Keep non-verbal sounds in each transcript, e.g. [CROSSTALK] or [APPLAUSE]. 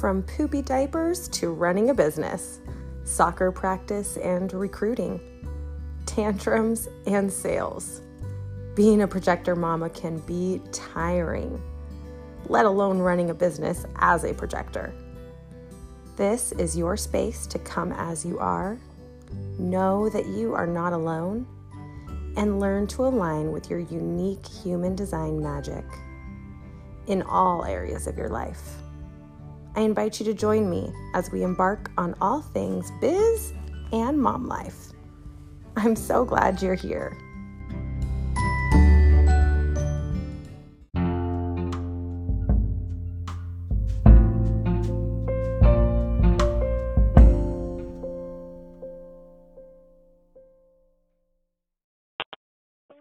From poopy diapers to running a business, soccer practice and recruiting, tantrums and sales. Being a projector mama can be tiring, let alone running a business as a projector. This is your space to come as you are, know that you are not alone, and learn to align with your unique human design magic in all areas of your life. I invite you to join me as we embark on all things biz and mom life. I'm so glad you're here.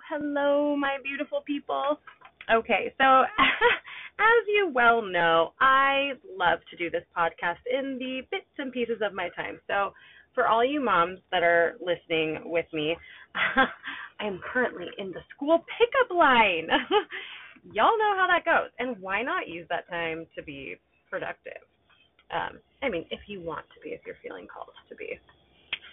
Hello, my beautiful people. Okay, so [LAUGHS] as you well know, I love to do this podcast in the bits and pieces of my time. So, for all you moms that are listening with me, [LAUGHS] I am currently in the school pickup line. [LAUGHS] Y'all know how that goes. And why not use that time to be productive? Um, I mean, if you want to be, if you're feeling called to be.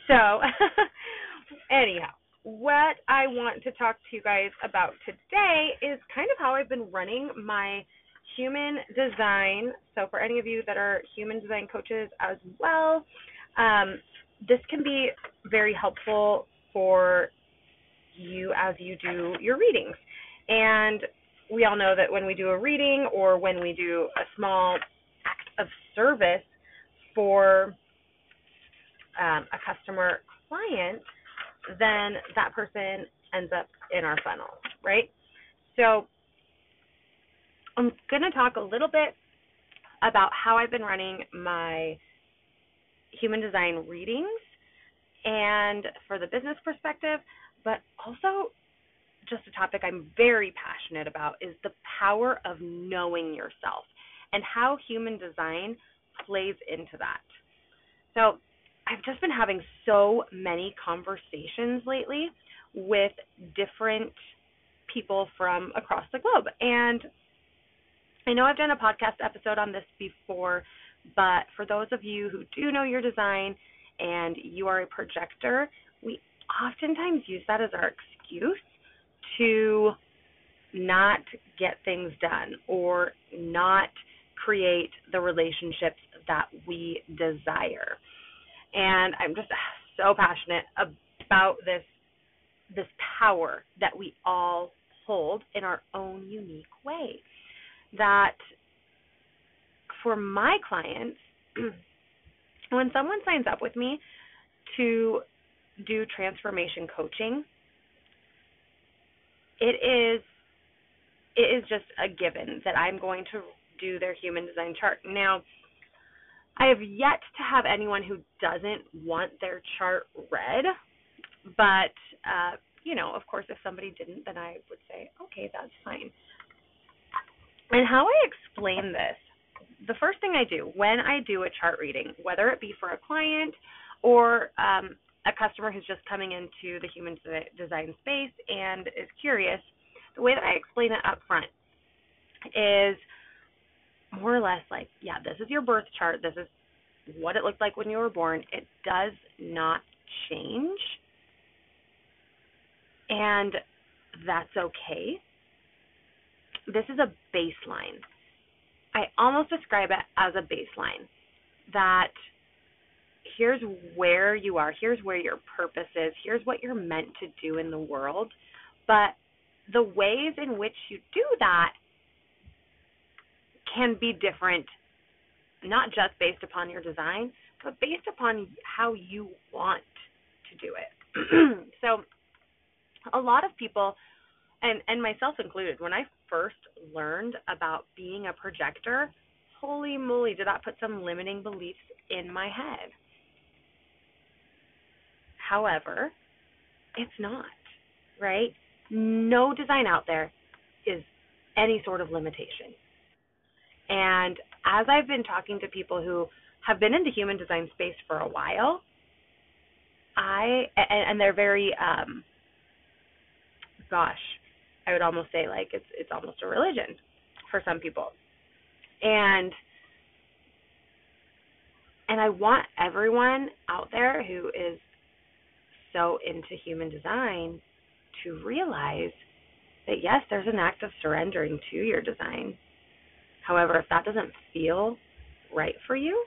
So, [LAUGHS] anyhow, what I want to talk to you guys about today is kind of how I've been running my human design. So, for any of you that are human design coaches as well, um, this can be very helpful for you as you do your readings. And we all know that when we do a reading or when we do a small act of service for um, a customer client, then that person ends up in our funnel, right? So I'm going to talk a little bit about how I've been running my human design readings and for the business perspective, but also just a topic I'm very passionate about is the power of knowing yourself and how human design plays into that. So, I've just been having so many conversations lately with different people from across the globe. And I know I've done a podcast episode on this before, but for those of you who do know your design and you are a projector, we oftentimes use that as our excuse to not get things done or not create the relationships that we desire. And I'm just so passionate about this this power that we all hold in our own unique way. That for my clients, [CLEARS THROAT] when someone signs up with me to do transformation coaching, it is it is just a given that I'm going to do their human design chart. Now, I have yet to have anyone who doesn't want their chart read, but uh, you know, of course, if somebody didn't, then I would say, okay, that's fine. And how I explain this the first thing I do when I do a chart reading, whether it be for a client or um, a customer who's just coming into the human design space and is curious, the way that I explain it up front is more or less like, yeah, this is your birth chart. This is what it looked like when you were born. It does not change. And that's okay. This is a baseline. I almost describe it as a baseline that here's where you are, here's where your purpose is, here's what you're meant to do in the world. But the ways in which you do that can be different, not just based upon your design, but based upon how you want to do it. [CLEARS THROAT] so, a lot of people, and and myself included, when I first learned about being a projector, holy moly, did that put some limiting beliefs in my head. However, it's not, right? No design out there is any sort of limitation. And as I've been talking to people who have been in the human design space for a while, I and, and they're very um gosh, I would almost say like it's it's almost a religion for some people. And And I want everyone out there who is so into human design to realize that yes, there's an act of surrendering to your design. However, if that doesn't feel right for you,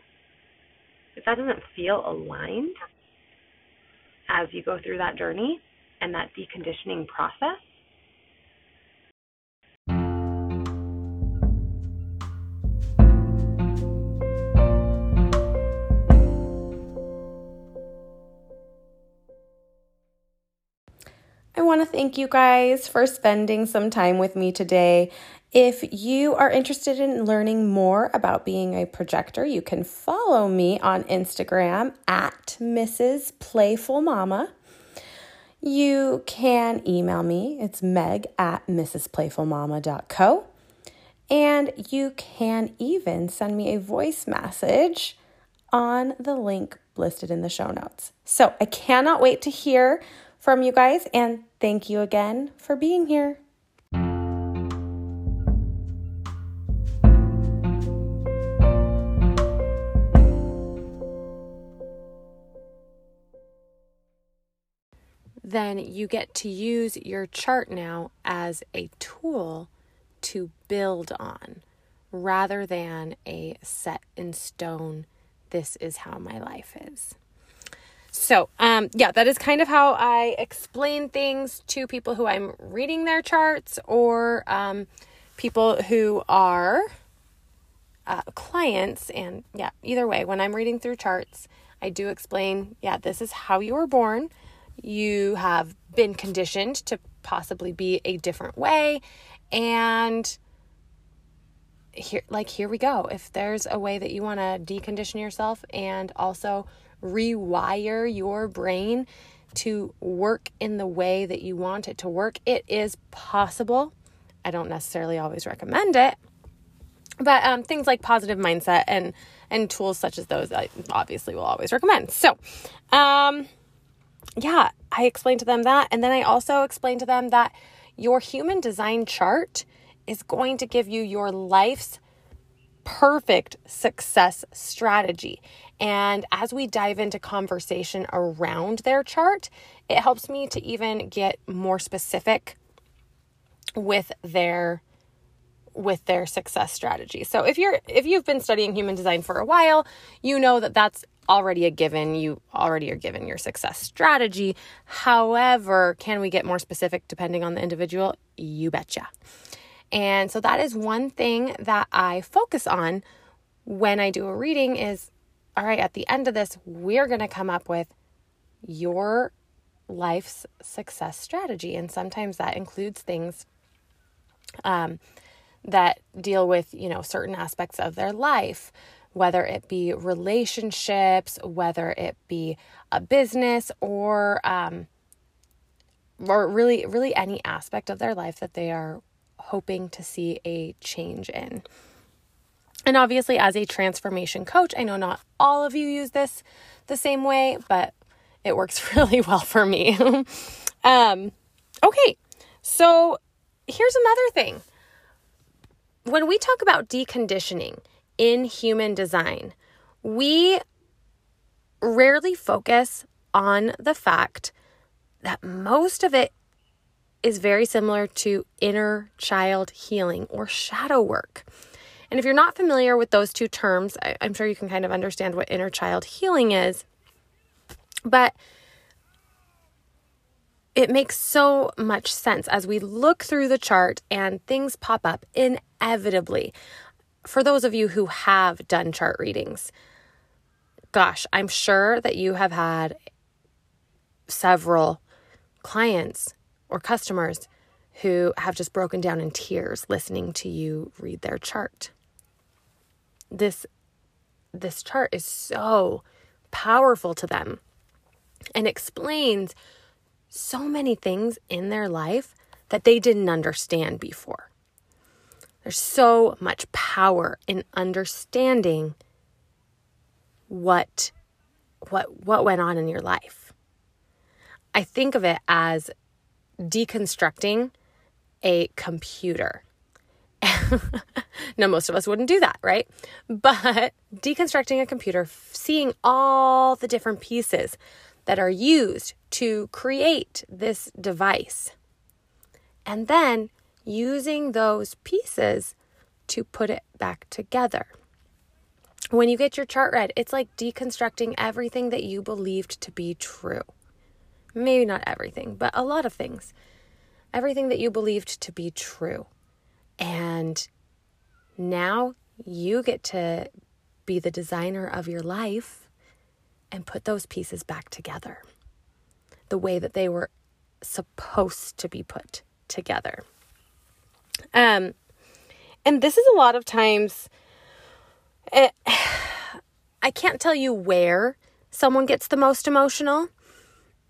if that doesn't feel aligned as you go through that journey and that deconditioning process, want to thank you guys for spending some time with me today. If you are interested in learning more about being a projector, you can follow me on Instagram at Mrs. Playful Mama. You can email me. It's meg at mrsplayfulmama.co. And you can even send me a voice message on the link listed in the show notes. So I cannot wait to hear from you guys, and thank you again for being here. Then you get to use your chart now as a tool to build on rather than a set in stone, this is how my life is. So, um, yeah, that is kind of how I explain things to people who I'm reading their charts or um, people who are uh, clients. And yeah, either way, when I'm reading through charts, I do explain, yeah, this is how you were born. You have been conditioned to possibly be a different way. And here, like, here we go. If there's a way that you want to decondition yourself and also rewire your brain to work in the way that you want it to work. It is possible. I don't necessarily always recommend it, but um, things like positive mindset and and tools such as those, I obviously will always recommend. So, um, yeah, I explained to them that, and then I also explained to them that your human design chart is going to give you your life's perfect success strategy. And as we dive into conversation around their chart, it helps me to even get more specific with their with their success strategy. So if you're if you've been studying human design for a while, you know that that's already a given. You already are given your success strategy. However, can we get more specific depending on the individual? You betcha. And so that is one thing that I focus on when I do a reading is all right, at the end of this, we're going to come up with your life's success strategy. And sometimes that includes things um, that deal with, you know, certain aspects of their life, whether it be relationships, whether it be a business, or um, or really, really any aspect of their life that they are hoping to see a change in. And obviously, as a transformation coach, I know not all of you use this the same way, but it works [LAUGHS] really well for me. [LAUGHS] um, okay, so here's another thing. When we talk about deconditioning in human design, we rarely focus on the fact that most of it is very similar to inner child healing or shadow work. And if you're not familiar with those two terms, I, I'm sure you can kind of understand what inner child healing is. But it makes so much sense as we look through the chart and things pop up inevitably. For those of you who have done chart readings, gosh, I'm sure that you have had several clients or customers who have just broken down in tears listening to you read their chart this this chart is so powerful to them and explains so many things in their life that they didn't understand before. There's so much power in understanding what what what went on in your life. I think of it as deconstructing a computer [LAUGHS] now, most of us wouldn't do that, right? But [LAUGHS] deconstructing a computer, seeing all the different pieces that are used to create this device, and then using those pieces to put it back together. When you get your chart read, it's like deconstructing everything that you believed to be true. Maybe not everything, but a lot of things. Everything that you believed to be true. And now you get to be the designer of your life and put those pieces back together the way that they were supposed to be put together. Um, and this is a lot of times, it, [SIGHS] I can't tell you where someone gets the most emotional.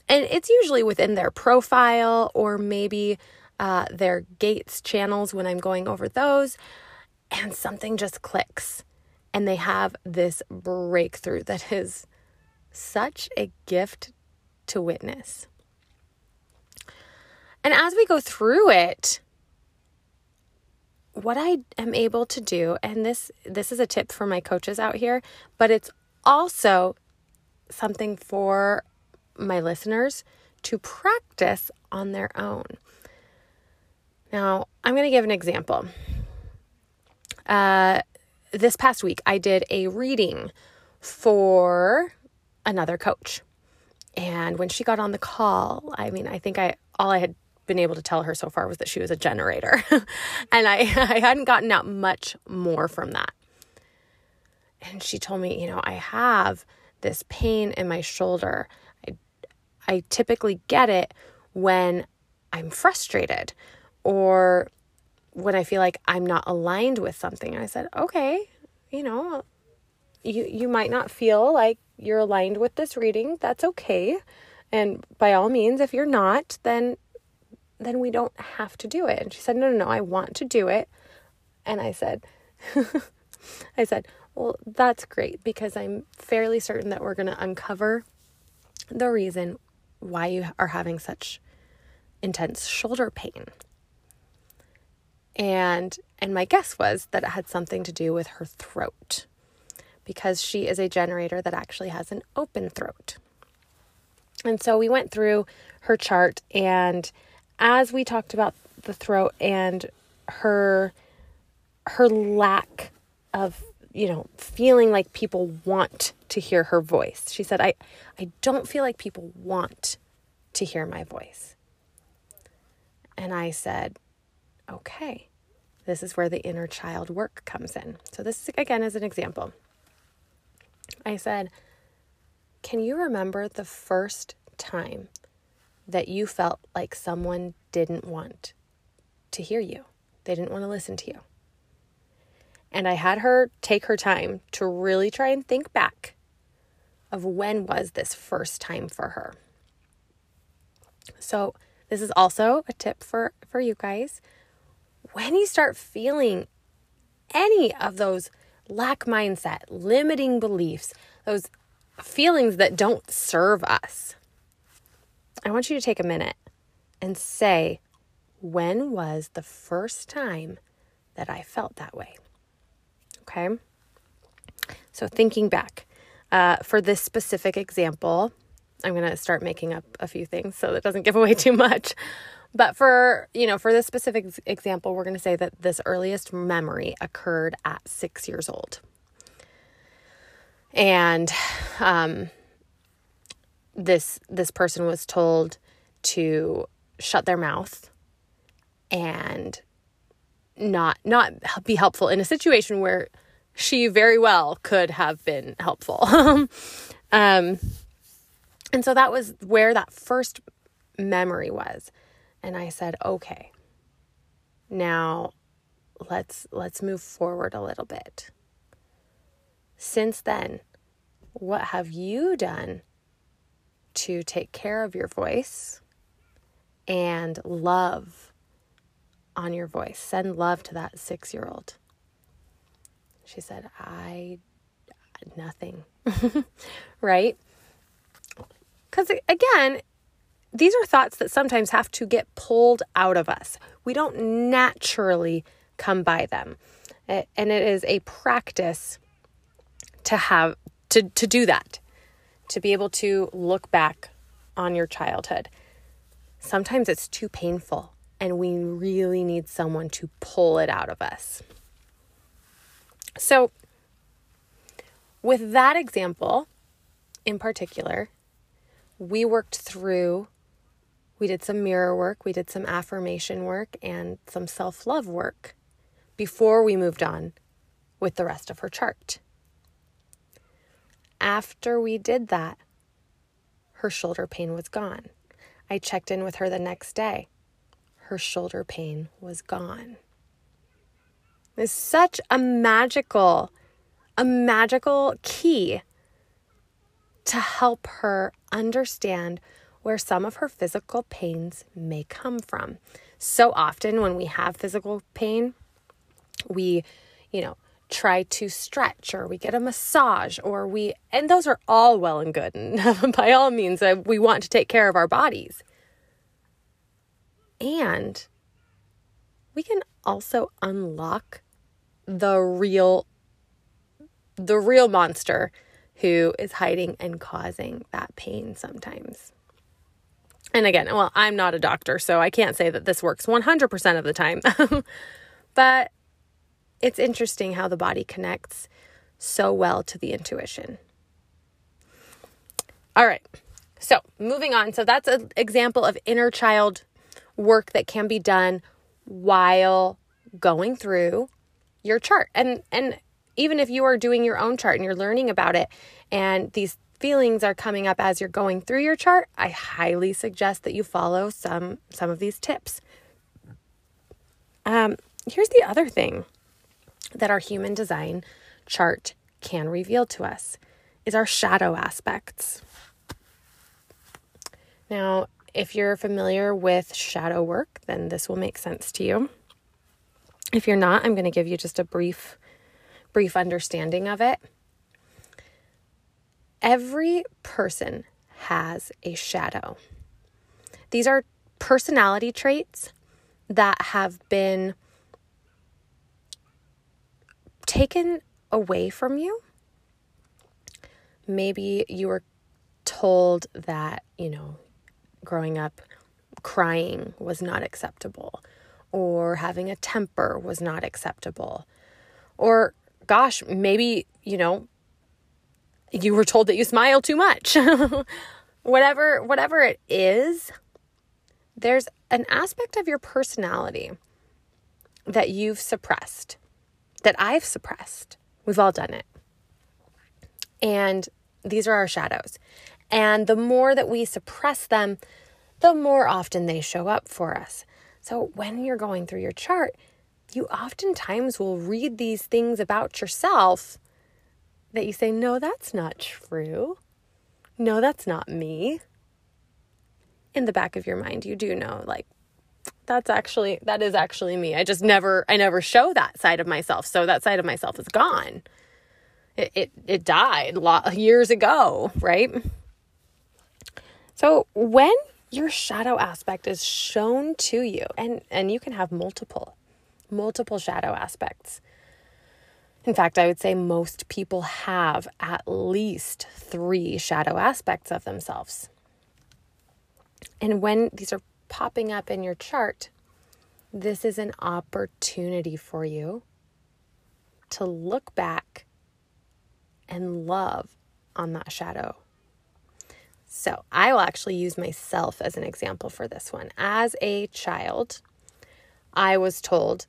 And it's usually within their profile or maybe uh, their gates channels when I'm going over those. And something just clicks. And they have this breakthrough that [LAUGHS] is such a gift to witness. And as we go through it, what I am able to do, and this this is a tip for my coaches out here, but it's also something for my listeners to practice on their own. Now, I'm going to give an example. Uh, this past week, I did a reading for another coach. And when she got on the call, I mean, I think I all I had been able to tell her so far was that she was a generator. [LAUGHS] and I, [LAUGHS] I hadn't gotten out much more from that. And she told me, you know, I have this pain in my shoulder. I, I typically get it when I'm frustrated or when I feel like I'm not aligned with something. I said, okay, you know, you, you might not feel like you're aligned with this reading. That's okay. And by all means, if you're not, then then we don't have to do it. And she said, No, no, no, I want to do it. And I said, [LAUGHS] I said, Well, that's great because I'm fairly certain that we're going to uncover the reason why you are having such intense shoulder pain. And and my guess was that it had something to do with her throat because she is a generator that actually has an open throat. And so we went through her chart and as we talked about the throat and her her lack of you know feeling like people want to hear her voice she said i i don't feel like people want to hear my voice and i said okay this is where the inner child work comes in so this is again is an example i said can you remember the first time that you felt like someone didn't want to hear you. They didn't want to listen to you. And I had her take her time to really try and think back of when was this first time for her. So, this is also a tip for for you guys. When you start feeling any of those lack mindset, limiting beliefs, those feelings that don't serve us, I want you to take a minute and say, when was the first time that I felt that way? Okay. So, thinking back uh, for this specific example, I'm going to start making up a few things so that doesn't give away too much. But for, you know, for this specific example, we're going to say that this earliest memory occurred at six years old. And um, this this person was told to shut their mouth and not not be helpful in a situation where she very well could have been helpful. [LAUGHS] um, and so that was where that first memory was. And I said, "Okay. Now let's let's move forward a little bit." Since then, what have you done to take care of your voice and love on your voice. Send love to that six year old. She said, I, nothing. [LAUGHS] right? Because again, these are thoughts that sometimes have to get pulled out of us. We don't naturally come by them. And it is a practice to have to, to do that, to be able to look back on your childhood. Sometimes it's too painful and we really need someone to pull it out of us. So, with that example in particular, we worked through, we did some mirror work, we did some affirmation work, and some self love work before we moved on with the rest of her chart. After we did that, her shoulder pain was gone. I checked in with her the next day. Her shoulder pain was gone. It's such a magical, a magical key to help her understand where some of her physical pains may come from. So often, when we have physical pain, we, you know, try to stretch or we get a massage or we, and those are all well and good. And [LAUGHS] by all means, uh, we want to take care of our bodies. And we can also unlock the real the real monster who is hiding and causing that pain sometimes. And again, well, I'm not a doctor, so I can't say that this works 100% of the time. [LAUGHS] but it's interesting how the body connects so well to the intuition. All right. So, moving on. So, that's an example of inner child work that can be done while going through your chart. And and even if you are doing your own chart and you're learning about it and these feelings are coming up as you're going through your chart, I highly suggest that you follow some some of these tips. Um, here's the other thing that our human design chart can reveal to us is our shadow aspects. Now, if you're familiar with shadow work, then this will make sense to you. If you're not, I'm going to give you just a brief brief understanding of it. Every person has a shadow. These are personality traits that have been taken away from you. Maybe you were told that, you know, growing up, crying was not acceptable, or having a temper was not acceptable, or gosh, maybe, you know, you were told that you smile too much. [LAUGHS] whatever whatever it is, there's an aspect of your personality that you've suppressed that I've suppressed. We've all done it. And these are our shadows. And the more that we suppress them, the more often they show up for us. So when you're going through your chart, you oftentimes will read these things about yourself that you say, No, that's not true. No, that's not me. In the back of your mind, you do know, like, that's actually that is actually me. I just never I never show that side of myself. So that side of myself is gone. It it, it died years ago, right? So when your shadow aspect is shown to you and and you can have multiple multiple shadow aspects. In fact, I would say most people have at least 3 shadow aspects of themselves. And when these are popping up in your chart, this is an opportunity for you to look back and love on that shadow. So, I will actually use myself as an example for this one. As a child, I was told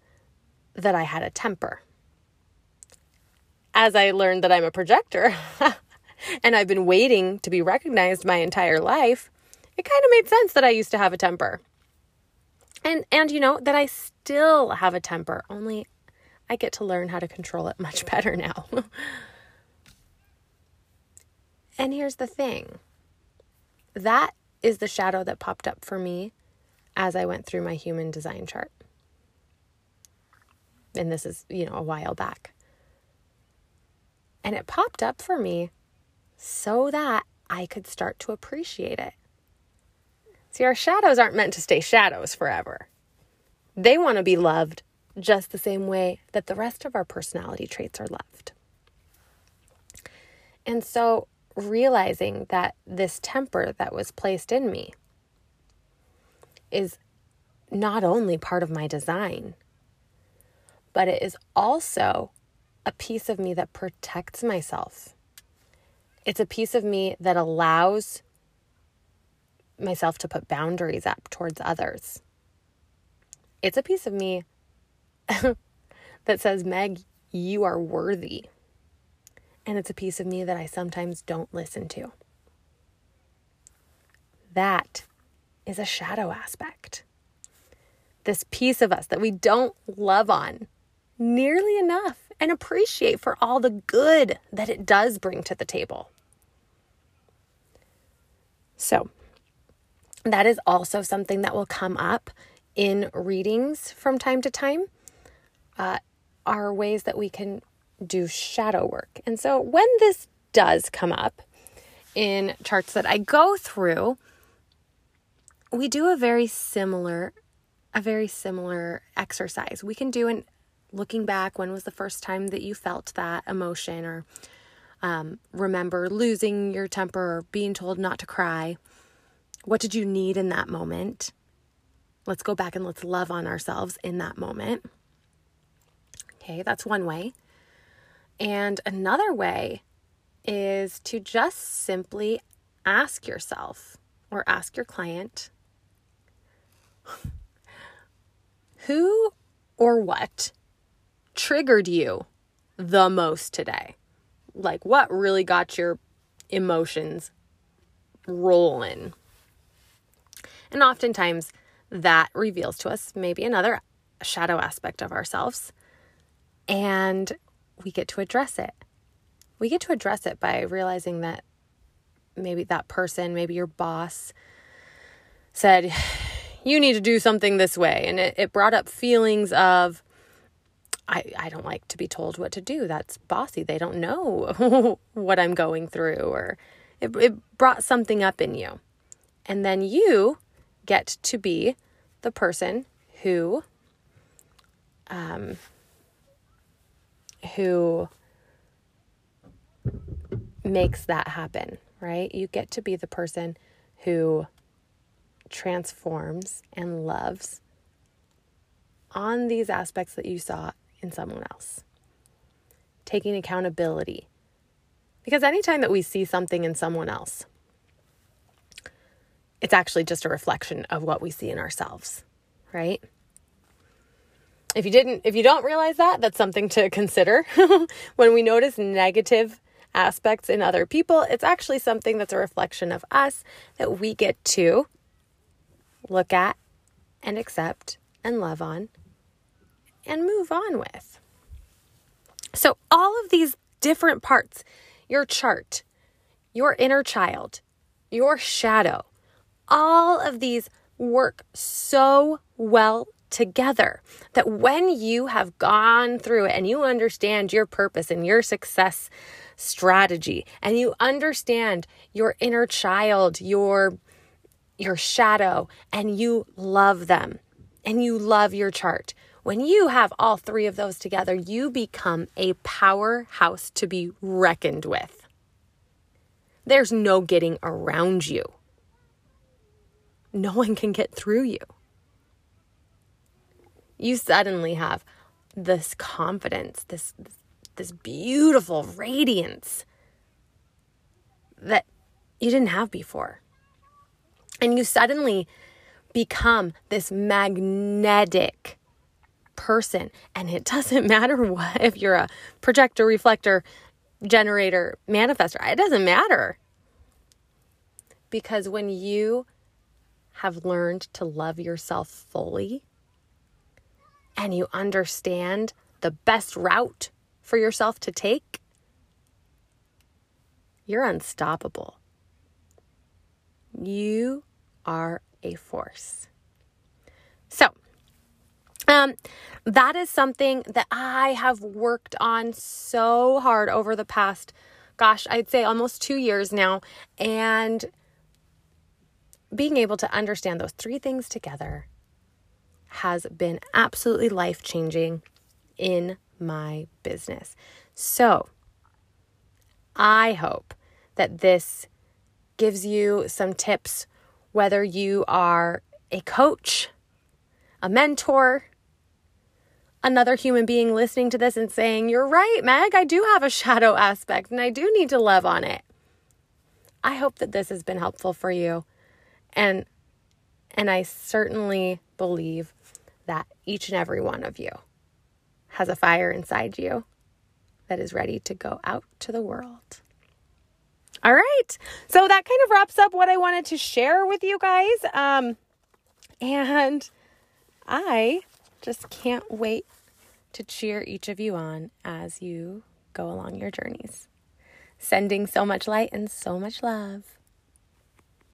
that I had a temper. As I learned that I'm a projector [LAUGHS] and I've been waiting to be recognized my entire life, it kind of made sense that I used to have a temper. And and you know that I still have a temper, only I get to learn how to control it much [LAUGHS] better now. and here's the thing. That is the shadow that popped up for me as I went through my human design chart. And this is, you know, a while back. And it popped up for me so that I could start to appreciate it. See, our shadows aren't meant to stay shadows forever. They want to be loved just the same way that the rest of our personality traits are loved. And so, realizing that this temper that was placed in me is not only part of my design, but it is also a piece of me that protects myself. It's a piece of me that allows myself to put boundaries up towards others. It's a piece of me [LAUGHS] that says, Meg, you are worthy. And it's a piece of me that I sometimes don't listen to. That is a shadow aspect. This piece of us that we don't love on nearly enough and appreciate for all the good that it does bring to the table. So, that is also something that will come up in readings from time to time. Uh, are ways that we can do shadow work. And so, when this does come up in charts that I go through, we do a very similar a very similar exercise. We can do an looking back when was the first time that you felt that emotion or um, remember losing your temper or being told not to cry? What did you need in that moment? Let's go back and let's love on ourselves in that moment. Okay that's one way. And another way is to just simply ask yourself or ask your client [LAUGHS] who or what triggered you the most today? Like, what really got your emotions rolling? And oftentimes, that reveals to us maybe another shadow aspect of ourselves. And we get to address it. We get to address it by realizing that maybe that person, maybe your boss, said, You need to do something this way. And it, it brought up feelings of, I, I don't like to be told what to do. That's bossy. They don't know [LAUGHS] what I'm going through, or it, it brought something up in you. And then you get to be the person who, um, who makes that happen, right? You get to be the person who transforms and loves on these aspects that you saw in someone else. Taking accountability. Because anytime that we see something in someone else, it's actually just a reflection of what we see in ourselves, right? If you didn't if you don't realize that, that's something to consider. [LAUGHS] when we notice negative aspects in other people, it's actually something that's a reflection of us that we get to look at and accept and love on and move on with. So, all of these different parts your chart, your inner child, your shadow all of these work so well together that when you have gone through it and you understand your purpose and your success strategy and you understand your inner child, your your shadow and you love them and you love your chart, when you have all three of those together, you become a powerhouse to be reckoned with. There's no getting around you. No one can get through you. You suddenly have this confidence, this, this beautiful radiance that you didn't have before. And you suddenly become this magnetic person. And it [LAUGHS] doesn't matter what, if you're a projector, reflector, generator, manifester, it doesn't matter. Because when you have learned to love yourself fully and you understand the best route for yourself to take, you're unstoppable. You are a force. So, um, that is something that I have worked on so hard over the past, gosh, I'd say almost two years now. And being able to understand those three things together has been absolutely life changing in my business. So, I hope that this gives you some tips whether you are a coach, a mentor, another human being listening to this and saying, You're right, Meg, I do have a shadow aspect and I do need to love on it. I hope that this has been helpful for you. And and I certainly believe that each and every one of you has a fire inside you that is ready to go out to the world. All right. So that kind of wraps up what I wanted to share with you guys. Um, and I just can't wait to cheer each of you on as you go along your journeys. Sending so much light and so much love.